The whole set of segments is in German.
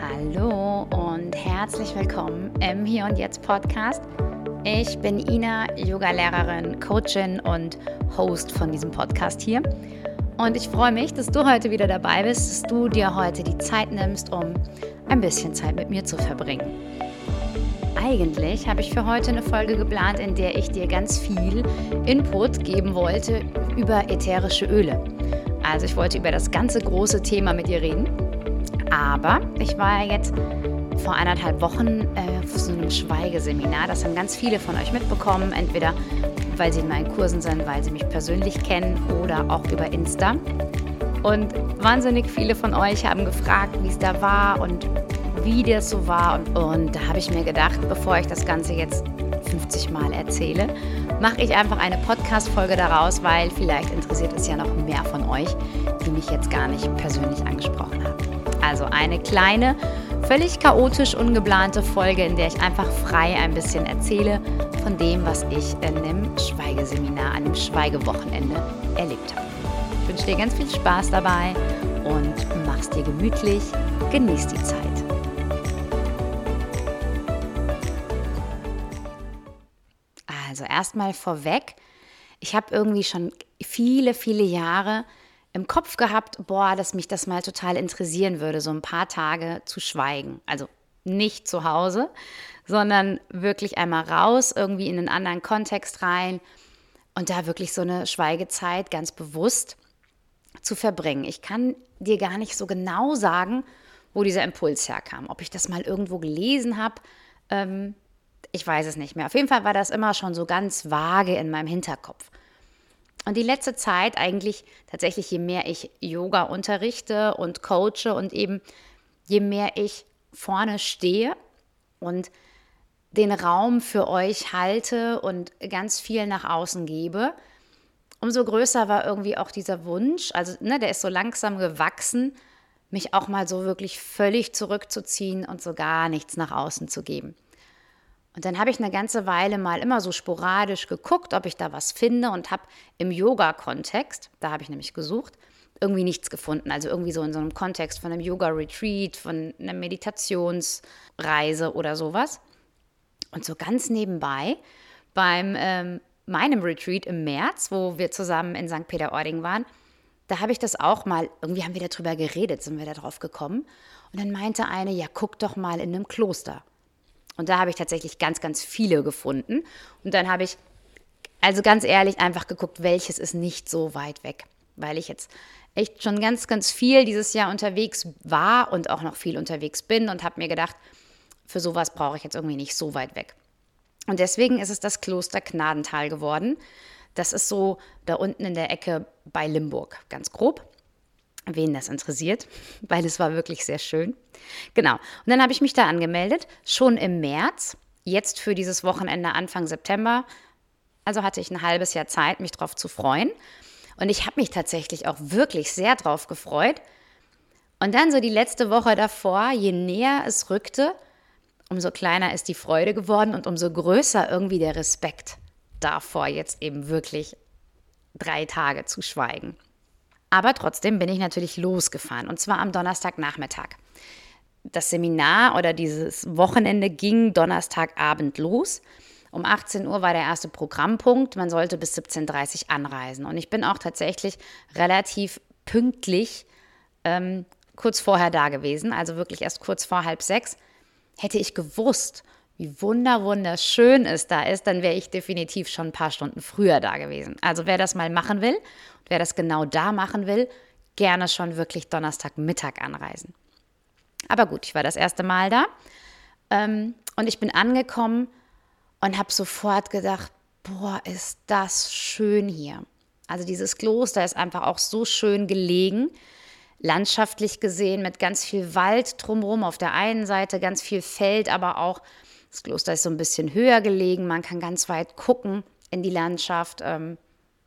Hallo und herzlich willkommen im Hier und Jetzt Podcast. Ich bin Ina, Yoga-Lehrerin, Coachin und Host von diesem Podcast hier. Und ich freue mich, dass du heute wieder dabei bist, dass du dir heute die Zeit nimmst, um ein bisschen Zeit mit mir zu verbringen. Eigentlich habe ich für heute eine Folge geplant, in der ich dir ganz viel Input geben wollte über ätherische Öle. Also ich wollte über das ganze große Thema mit dir reden. Aber ich war ja jetzt vor eineinhalb Wochen äh, auf so einem Schweigeseminar. Das haben ganz viele von euch mitbekommen, entweder weil sie in meinen Kursen sind, weil sie mich persönlich kennen oder auch über Insta. Und wahnsinnig viele von euch haben gefragt, wie es da war und wie das so war. Und, und da habe ich mir gedacht, bevor ich das Ganze jetzt 50 Mal erzähle, mache ich einfach eine Podcast-Folge daraus, weil vielleicht interessiert es ja noch mehr von euch, die mich jetzt gar nicht persönlich angesprochen haben. Also eine kleine, völlig chaotisch ungeplante Folge, in der ich einfach frei ein bisschen erzähle von dem, was ich in dem Schweigeseminar, an dem Schweigewochenende erlebt habe. Ich wünsche dir ganz viel Spaß dabei und mach's dir gemütlich. Genieß die Zeit. Also erstmal vorweg, ich habe irgendwie schon viele, viele Jahre im Kopf gehabt, boah, dass mich das mal total interessieren würde, so ein paar Tage zu schweigen. Also nicht zu Hause, sondern wirklich einmal raus, irgendwie in einen anderen Kontext rein und da wirklich so eine Schweigezeit ganz bewusst zu verbringen. Ich kann dir gar nicht so genau sagen, wo dieser Impuls herkam. Ob ich das mal irgendwo gelesen habe, ähm, ich weiß es nicht mehr. Auf jeden Fall war das immer schon so ganz vage in meinem Hinterkopf. Und die letzte Zeit eigentlich tatsächlich, je mehr ich Yoga unterrichte und coache und eben je mehr ich vorne stehe und den Raum für euch halte und ganz viel nach außen gebe, umso größer war irgendwie auch dieser Wunsch, also ne, der ist so langsam gewachsen, mich auch mal so wirklich völlig zurückzuziehen und so gar nichts nach außen zu geben. Und dann habe ich eine ganze Weile mal immer so sporadisch geguckt, ob ich da was finde und habe im Yoga-Kontext, da habe ich nämlich gesucht, irgendwie nichts gefunden. Also irgendwie so in so einem Kontext von einem Yoga-Retreat, von einer Meditationsreise oder sowas. Und so ganz nebenbei beim ähm, meinem Retreat im März, wo wir zusammen in St. Peter-Ording waren, da habe ich das auch mal, irgendwie haben wir darüber geredet, sind wir da drauf gekommen. Und dann meinte eine, ja, guck doch mal in einem Kloster. Und da habe ich tatsächlich ganz, ganz viele gefunden. Und dann habe ich, also ganz ehrlich, einfach geguckt, welches ist nicht so weit weg. Weil ich jetzt echt schon ganz, ganz viel dieses Jahr unterwegs war und auch noch viel unterwegs bin und habe mir gedacht, für sowas brauche ich jetzt irgendwie nicht so weit weg. Und deswegen ist es das Kloster Gnadental geworden. Das ist so da unten in der Ecke bei Limburg, ganz grob wen das interessiert, weil es war wirklich sehr schön. Genau. Und dann habe ich mich da angemeldet, schon im März, jetzt für dieses Wochenende Anfang September. Also hatte ich ein halbes Jahr Zeit, mich darauf zu freuen. Und ich habe mich tatsächlich auch wirklich sehr drauf gefreut. Und dann so die letzte Woche davor, je näher es rückte, umso kleiner ist die Freude geworden und umso größer irgendwie der Respekt davor, jetzt eben wirklich drei Tage zu schweigen. Aber trotzdem bin ich natürlich losgefahren und zwar am Donnerstagnachmittag. Das Seminar oder dieses Wochenende ging Donnerstagabend los. Um 18 Uhr war der erste Programmpunkt. Man sollte bis 17.30 Uhr anreisen. Und ich bin auch tatsächlich relativ pünktlich ähm, kurz vorher da gewesen, also wirklich erst kurz vor halb sechs. Hätte ich gewusst, wie wunder wunderschön es da ist, dann wäre ich definitiv schon ein paar Stunden früher da gewesen. Also wer das mal machen will und wer das genau da machen will, gerne schon wirklich Donnerstagmittag anreisen. Aber gut, ich war das erste Mal da ähm, und ich bin angekommen und habe sofort gedacht, boah, ist das schön hier. Also dieses Kloster ist einfach auch so schön gelegen, landschaftlich gesehen mit ganz viel Wald drumherum auf der einen Seite, ganz viel Feld, aber auch das Kloster ist so ein bisschen höher gelegen, man kann ganz weit gucken in die Landschaft. Ähm,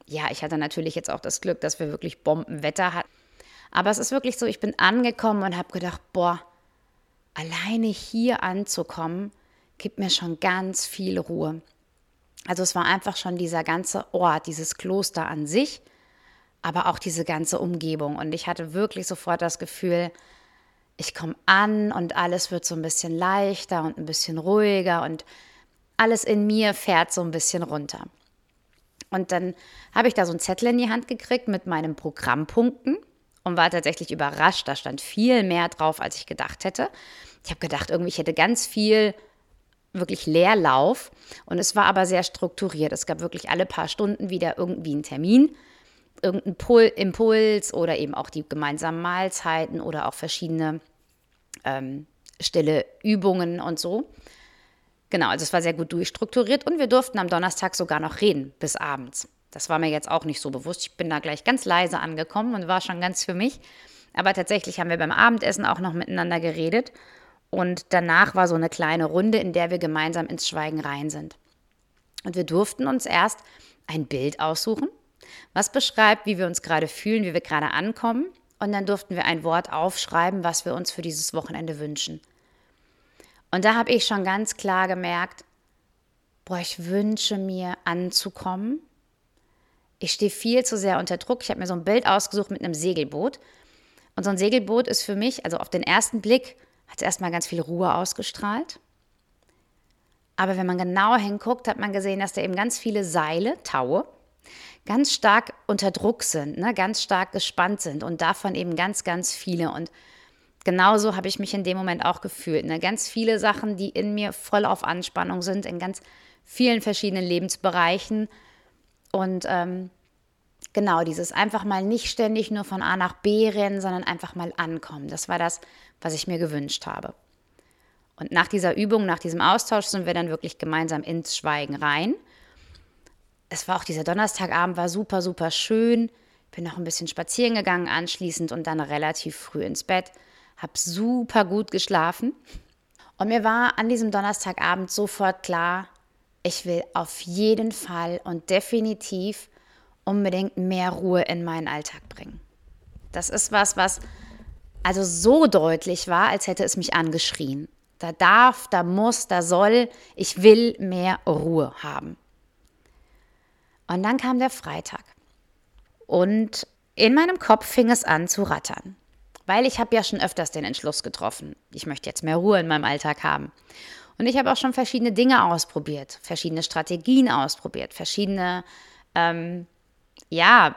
ja, ich hatte natürlich jetzt auch das Glück, dass wir wirklich Bombenwetter hatten. Aber es ist wirklich so, ich bin angekommen und habe gedacht, boah, alleine hier anzukommen, gibt mir schon ganz viel Ruhe. Also es war einfach schon dieser ganze Ort, dieses Kloster an sich, aber auch diese ganze Umgebung. Und ich hatte wirklich sofort das Gefühl, ich komme an und alles wird so ein bisschen leichter und ein bisschen ruhiger und alles in mir fährt so ein bisschen runter. Und dann habe ich da so einen Zettel in die Hand gekriegt mit meinen Programmpunkten und war tatsächlich überrascht. Da stand viel mehr drauf, als ich gedacht hätte. Ich habe gedacht, irgendwie ich hätte ganz viel wirklich Leerlauf und es war aber sehr strukturiert. Es gab wirklich alle paar Stunden wieder irgendwie einen Termin, irgendeinen Pul Impuls oder eben auch die gemeinsamen Mahlzeiten oder auch verschiedene ähm, stille Übungen und so. Genau, also es war sehr gut durchstrukturiert und wir durften am Donnerstag sogar noch reden bis abends. Das war mir jetzt auch nicht so bewusst. Ich bin da gleich ganz leise angekommen und war schon ganz für mich. Aber tatsächlich haben wir beim Abendessen auch noch miteinander geredet. Und danach war so eine kleine Runde, in der wir gemeinsam ins Schweigen rein sind. Und wir durften uns erst ein Bild aussuchen, was beschreibt, wie wir uns gerade fühlen, wie wir gerade ankommen. Und dann durften wir ein Wort aufschreiben, was wir uns für dieses Wochenende wünschen. Und da habe ich schon ganz klar gemerkt, boah, ich wünsche mir anzukommen. Ich stehe viel zu sehr unter Druck. Ich habe mir so ein Bild ausgesucht mit einem Segelboot. Und so ein Segelboot ist für mich, also auf den ersten Blick, hat es erstmal ganz viel Ruhe ausgestrahlt. Aber wenn man genauer hinguckt, hat man gesehen, dass da eben ganz viele Seile, Taue, ganz stark unter Druck sind, ne, ganz stark gespannt sind und davon eben ganz, ganz viele. Und genauso habe ich mich in dem Moment auch gefühlt. Ne? Ganz viele Sachen, die in mir voll auf Anspannung sind, in ganz vielen verschiedenen Lebensbereichen. Und ähm, genau dieses einfach mal nicht ständig nur von A nach B rennen, sondern einfach mal ankommen. Das war das, was ich mir gewünscht habe. Und nach dieser Übung, nach diesem Austausch sind wir dann wirklich gemeinsam ins Schweigen rein. Es war auch dieser Donnerstagabend, war super, super schön. Bin noch ein bisschen spazieren gegangen anschließend und dann relativ früh ins Bett habe super gut geschlafen. Und mir war an diesem Donnerstagabend sofort klar, ich will auf jeden Fall und definitiv unbedingt mehr Ruhe in meinen Alltag bringen. Das ist was, was also so deutlich war, als hätte es mich angeschrien. Da darf, da muss, da soll, ich will mehr Ruhe haben. Und dann kam der Freitag. Und in meinem Kopf fing es an zu rattern. Weil ich habe ja schon öfters den Entschluss getroffen, ich möchte jetzt mehr Ruhe in meinem Alltag haben. Und ich habe auch schon verschiedene Dinge ausprobiert, verschiedene Strategien ausprobiert, verschiedene, ähm, ja,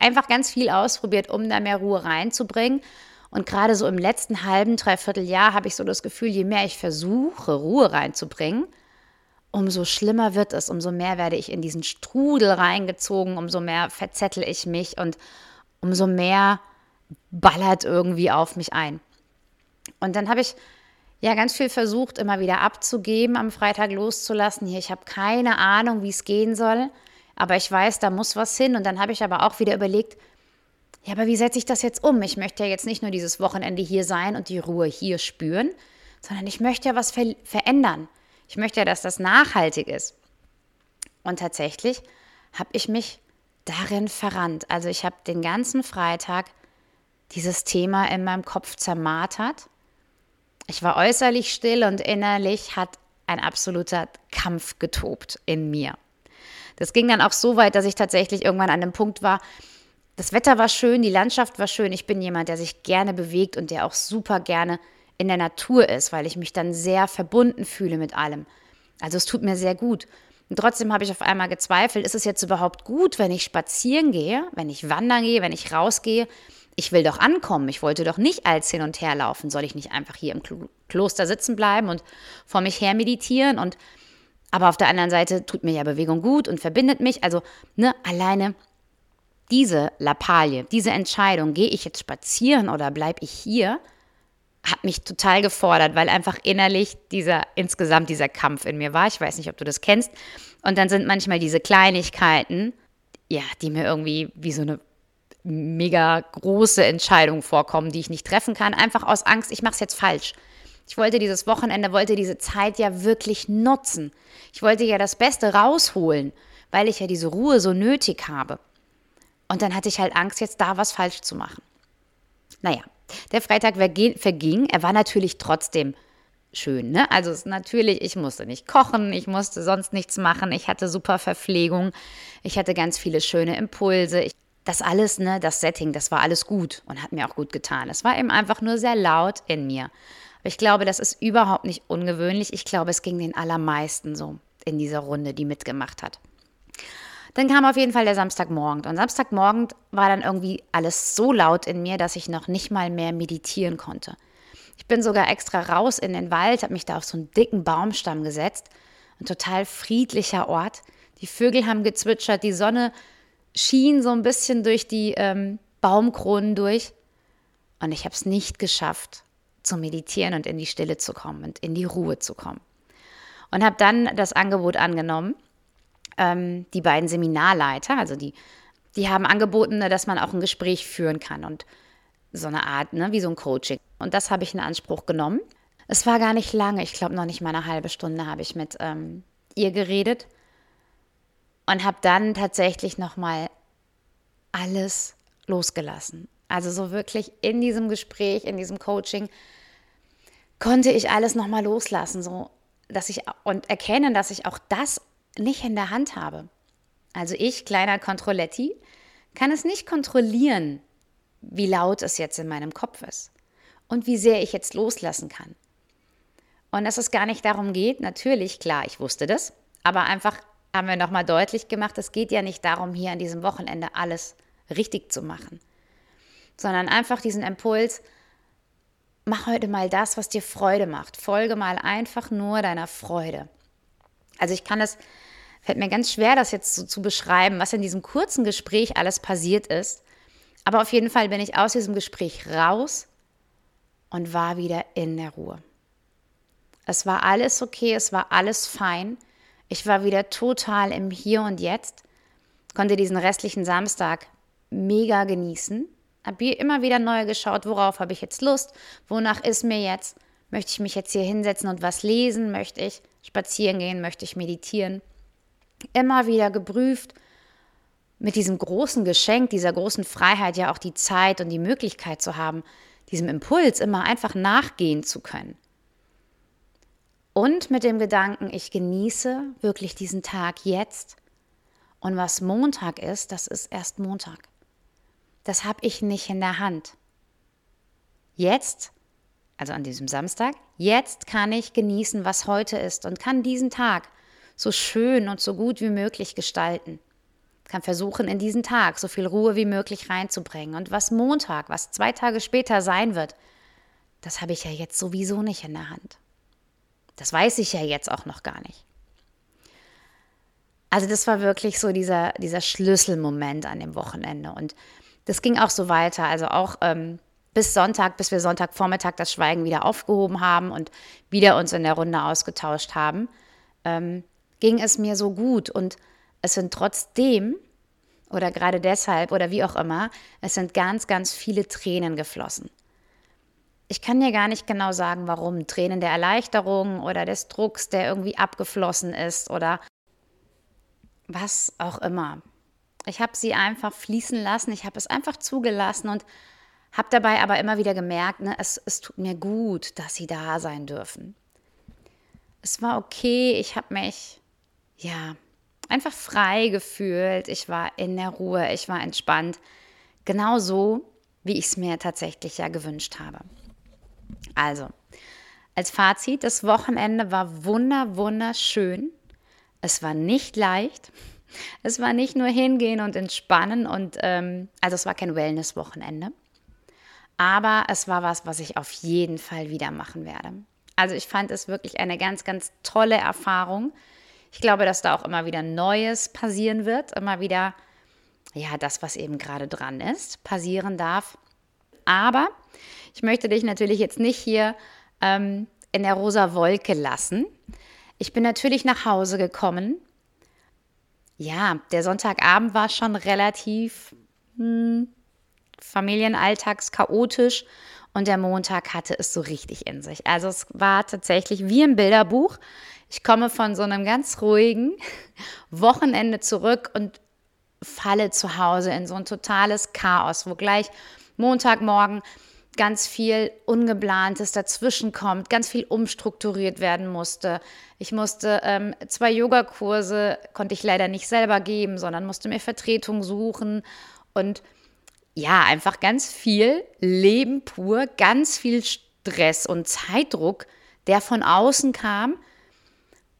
einfach ganz viel ausprobiert, um da mehr Ruhe reinzubringen. Und gerade so im letzten halben, dreiviertel Jahr habe ich so das Gefühl, je mehr ich versuche, Ruhe reinzubringen, umso schlimmer wird es, umso mehr werde ich in diesen Strudel reingezogen, umso mehr verzettel ich mich und umso mehr ballert irgendwie auf mich ein. Und dann habe ich ja ganz viel versucht, immer wieder abzugeben, am Freitag loszulassen. Hier, ich habe keine Ahnung, wie es gehen soll, aber ich weiß, da muss was hin. Und dann habe ich aber auch wieder überlegt, ja, aber wie setze ich das jetzt um? Ich möchte ja jetzt nicht nur dieses Wochenende hier sein und die Ruhe hier spüren, sondern ich möchte ja was ver verändern. Ich möchte ja, dass das nachhaltig ist. Und tatsächlich habe ich mich darin verrannt. Also ich habe den ganzen Freitag dieses Thema in meinem Kopf zermartert. Ich war äußerlich still und innerlich hat ein absoluter Kampf getobt in mir. Das ging dann auch so weit, dass ich tatsächlich irgendwann an dem Punkt war, das Wetter war schön, die Landschaft war schön. Ich bin jemand, der sich gerne bewegt und der auch super gerne in der Natur ist, weil ich mich dann sehr verbunden fühle mit allem. Also es tut mir sehr gut. Und trotzdem habe ich auf einmal gezweifelt, ist es jetzt überhaupt gut, wenn ich spazieren gehe, wenn ich wandern gehe, wenn ich rausgehe? Ich will doch ankommen, ich wollte doch nicht als hin und her laufen, soll ich nicht einfach hier im Kloster sitzen bleiben und vor mich her meditieren? Und aber auf der anderen Seite tut mir ja Bewegung gut und verbindet mich, also ne, alleine diese Lappalie, diese Entscheidung, gehe ich jetzt spazieren oder bleibe ich hier, hat mich total gefordert, weil einfach innerlich dieser insgesamt dieser Kampf in mir war. Ich weiß nicht, ob du das kennst. Und dann sind manchmal diese Kleinigkeiten, ja, die mir irgendwie wie so eine mega große Entscheidungen vorkommen, die ich nicht treffen kann, einfach aus Angst, ich mache es jetzt falsch. Ich wollte dieses Wochenende, wollte diese Zeit ja wirklich nutzen. Ich wollte ja das Beste rausholen, weil ich ja diese Ruhe so nötig habe. Und dann hatte ich halt Angst, jetzt da was falsch zu machen. Naja, der Freitag verging. Er war natürlich trotzdem schön. Ne? Also natürlich, ich musste nicht kochen, ich musste sonst nichts machen. Ich hatte super Verpflegung. Ich hatte ganz viele schöne Impulse. Ich das alles, ne, das Setting, das war alles gut und hat mir auch gut getan. Es war eben einfach nur sehr laut in mir. Aber ich glaube, das ist überhaupt nicht ungewöhnlich. Ich glaube, es ging den allermeisten so in dieser Runde, die mitgemacht hat. Dann kam auf jeden Fall der Samstagmorgen. Und Samstagmorgen war dann irgendwie alles so laut in mir, dass ich noch nicht mal mehr meditieren konnte. Ich bin sogar extra raus in den Wald, habe mich da auf so einen dicken Baumstamm gesetzt. Ein total friedlicher Ort. Die Vögel haben gezwitschert, die Sonne schien so ein bisschen durch die ähm, Baumkronen durch. Und ich habe es nicht geschafft, zu meditieren und in die Stille zu kommen und in die Ruhe zu kommen. Und habe dann das Angebot angenommen. Ähm, die beiden Seminarleiter, also die, die haben angeboten, ne, dass man auch ein Gespräch führen kann und so eine Art, ne, wie so ein Coaching. Und das habe ich in Anspruch genommen. Es war gar nicht lange, ich glaube noch nicht mal eine halbe Stunde habe ich mit ähm, ihr geredet und habe dann tatsächlich nochmal alles losgelassen. Also so wirklich in diesem Gespräch, in diesem Coaching konnte ich alles nochmal loslassen, so dass ich und erkennen, dass ich auch das nicht in der Hand habe. Also ich, kleiner Kontrolletti, kann es nicht kontrollieren, wie laut es jetzt in meinem Kopf ist und wie sehr ich jetzt loslassen kann. Und dass es gar nicht darum geht, natürlich, klar, ich wusste das, aber einfach haben wir nochmal deutlich gemacht, es geht ja nicht darum, hier an diesem Wochenende alles richtig zu machen, sondern einfach diesen Impuls, mach heute mal das, was dir Freude macht. Folge mal einfach nur deiner Freude. Also ich kann es, fällt mir ganz schwer, das jetzt so zu beschreiben, was in diesem kurzen Gespräch alles passiert ist. Aber auf jeden Fall bin ich aus diesem Gespräch raus und war wieder in der Ruhe. Es war alles okay, es war alles fein. Ich war wieder total im Hier und Jetzt, konnte diesen restlichen Samstag mega genießen, habe immer wieder neu geschaut, worauf habe ich jetzt Lust, wonach ist mir jetzt, möchte ich mich jetzt hier hinsetzen und was lesen, möchte ich spazieren gehen, möchte ich meditieren. Immer wieder geprüft, mit diesem großen Geschenk, dieser großen Freiheit ja auch die Zeit und die Möglichkeit zu haben, diesem Impuls immer einfach nachgehen zu können. Und mit dem Gedanken, ich genieße wirklich diesen Tag jetzt. Und was Montag ist, das ist erst Montag. Das habe ich nicht in der Hand. Jetzt, also an diesem Samstag, jetzt kann ich genießen, was heute ist und kann diesen Tag so schön und so gut wie möglich gestalten. Kann versuchen, in diesen Tag so viel Ruhe wie möglich reinzubringen. Und was Montag, was zwei Tage später sein wird, das habe ich ja jetzt sowieso nicht in der Hand. Das weiß ich ja jetzt auch noch gar nicht. Also das war wirklich so dieser, dieser Schlüsselmoment an dem Wochenende. Und das ging auch so weiter. Also auch ähm, bis Sonntag, bis wir Sonntagvormittag das Schweigen wieder aufgehoben haben und wieder uns in der Runde ausgetauscht haben, ähm, ging es mir so gut. Und es sind trotzdem, oder gerade deshalb, oder wie auch immer, es sind ganz, ganz viele Tränen geflossen. Ich kann dir gar nicht genau sagen, warum. Tränen der Erleichterung oder des Drucks, der irgendwie abgeflossen ist oder was auch immer. Ich habe sie einfach fließen lassen, ich habe es einfach zugelassen und habe dabei aber immer wieder gemerkt, ne, es, es tut mir gut, dass sie da sein dürfen. Es war okay, ich habe mich, ja, einfach frei gefühlt, ich war in der Ruhe, ich war entspannt. Genau so, wie ich es mir tatsächlich ja gewünscht habe. Also, als Fazit, das Wochenende war wunder, wunderschön. Es war nicht leicht. Es war nicht nur hingehen und entspannen und ähm, also es war kein Wellness-Wochenende. Aber es war was, was ich auf jeden Fall wieder machen werde. Also ich fand es wirklich eine ganz, ganz tolle Erfahrung. Ich glaube, dass da auch immer wieder Neues passieren wird, immer wieder, ja, das, was eben gerade dran ist, passieren darf. Aber ich möchte dich natürlich jetzt nicht hier ähm, in der rosa Wolke lassen. Ich bin natürlich nach Hause gekommen. Ja, der Sonntagabend war schon relativ hm, Familienalltags chaotisch und der Montag hatte es so richtig in sich. Also es war tatsächlich wie im Bilderbuch. Ich komme von so einem ganz ruhigen Wochenende zurück und falle zu Hause in so ein totales Chaos, wo gleich Montagmorgen ganz viel Ungeplantes dazwischen kommt, ganz viel umstrukturiert werden musste. Ich musste ähm, zwei Yogakurse, konnte ich leider nicht selber geben, sondern musste mir Vertretung suchen Und ja, einfach ganz viel Leben pur, ganz viel Stress und Zeitdruck, der von außen kam.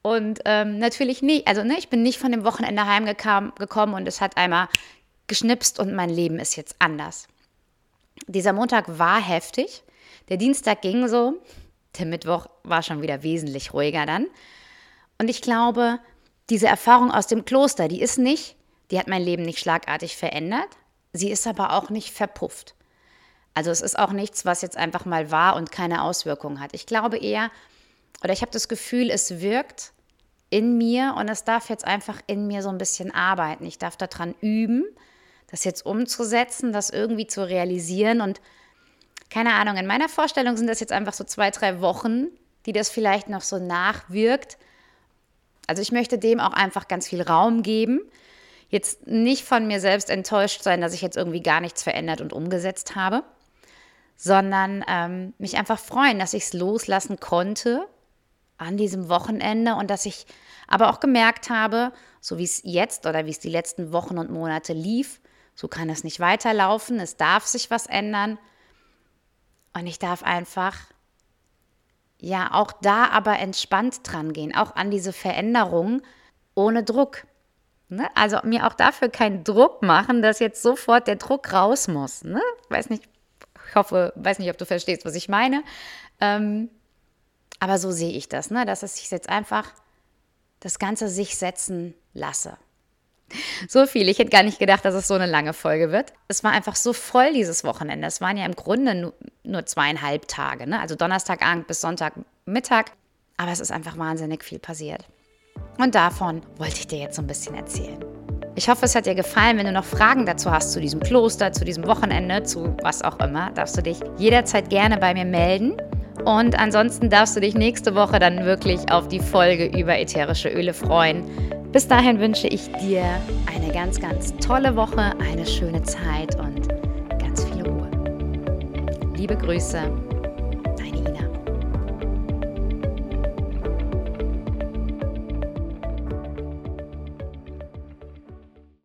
Und ähm, natürlich nicht, also ne, ich bin nicht von dem Wochenende heimgekommen und es hat einmal geschnipst und mein Leben ist jetzt anders. Dieser Montag war heftig. Der Dienstag ging so. Der Mittwoch war schon wieder wesentlich ruhiger dann. Und ich glaube, diese Erfahrung aus dem Kloster, die ist nicht, die hat mein Leben nicht schlagartig verändert. Sie ist aber auch nicht verpufft. Also es ist auch nichts, was jetzt einfach mal war und keine Auswirkungen hat. Ich glaube eher, oder ich habe das Gefühl, es wirkt in mir und es darf jetzt einfach in mir so ein bisschen arbeiten. Ich darf daran üben, das jetzt umzusetzen, das irgendwie zu realisieren und keine Ahnung, in meiner Vorstellung sind das jetzt einfach so zwei, drei Wochen, die das vielleicht noch so nachwirkt. Also ich möchte dem auch einfach ganz viel Raum geben. Jetzt nicht von mir selbst enttäuscht sein, dass ich jetzt irgendwie gar nichts verändert und umgesetzt habe, sondern ähm, mich einfach freuen, dass ich es loslassen konnte an diesem Wochenende und dass ich aber auch gemerkt habe, so wie es jetzt oder wie es die letzten Wochen und Monate lief, so kann es nicht weiterlaufen, es darf sich was ändern und ich darf einfach, ja, auch da aber entspannt dran gehen, auch an diese Veränderung ohne Druck. Ne? Also mir auch dafür keinen Druck machen, dass jetzt sofort der Druck raus muss. Ne? Weiß nicht, ich hoffe, weiß nicht, ob du verstehst, was ich meine. Ähm, aber so sehe ich das, ne? dass es sich jetzt einfach das Ganze sich setzen lasse. So viel. Ich hätte gar nicht gedacht, dass es so eine lange Folge wird. Es war einfach so voll dieses Wochenende. Es waren ja im Grunde nur, nur zweieinhalb Tage, ne? also Donnerstagabend bis Sonntagmittag. Aber es ist einfach wahnsinnig viel passiert. Und davon wollte ich dir jetzt so ein bisschen erzählen. Ich hoffe, es hat dir gefallen. Wenn du noch Fragen dazu hast, zu diesem Kloster, zu diesem Wochenende, zu was auch immer, darfst du dich jederzeit gerne bei mir melden. Und ansonsten darfst du dich nächste Woche dann wirklich auf die Folge über ätherische Öle freuen. Bis dahin wünsche ich dir eine ganz, ganz tolle Woche, eine schöne Zeit und ganz viel Ruhe. Liebe Grüße,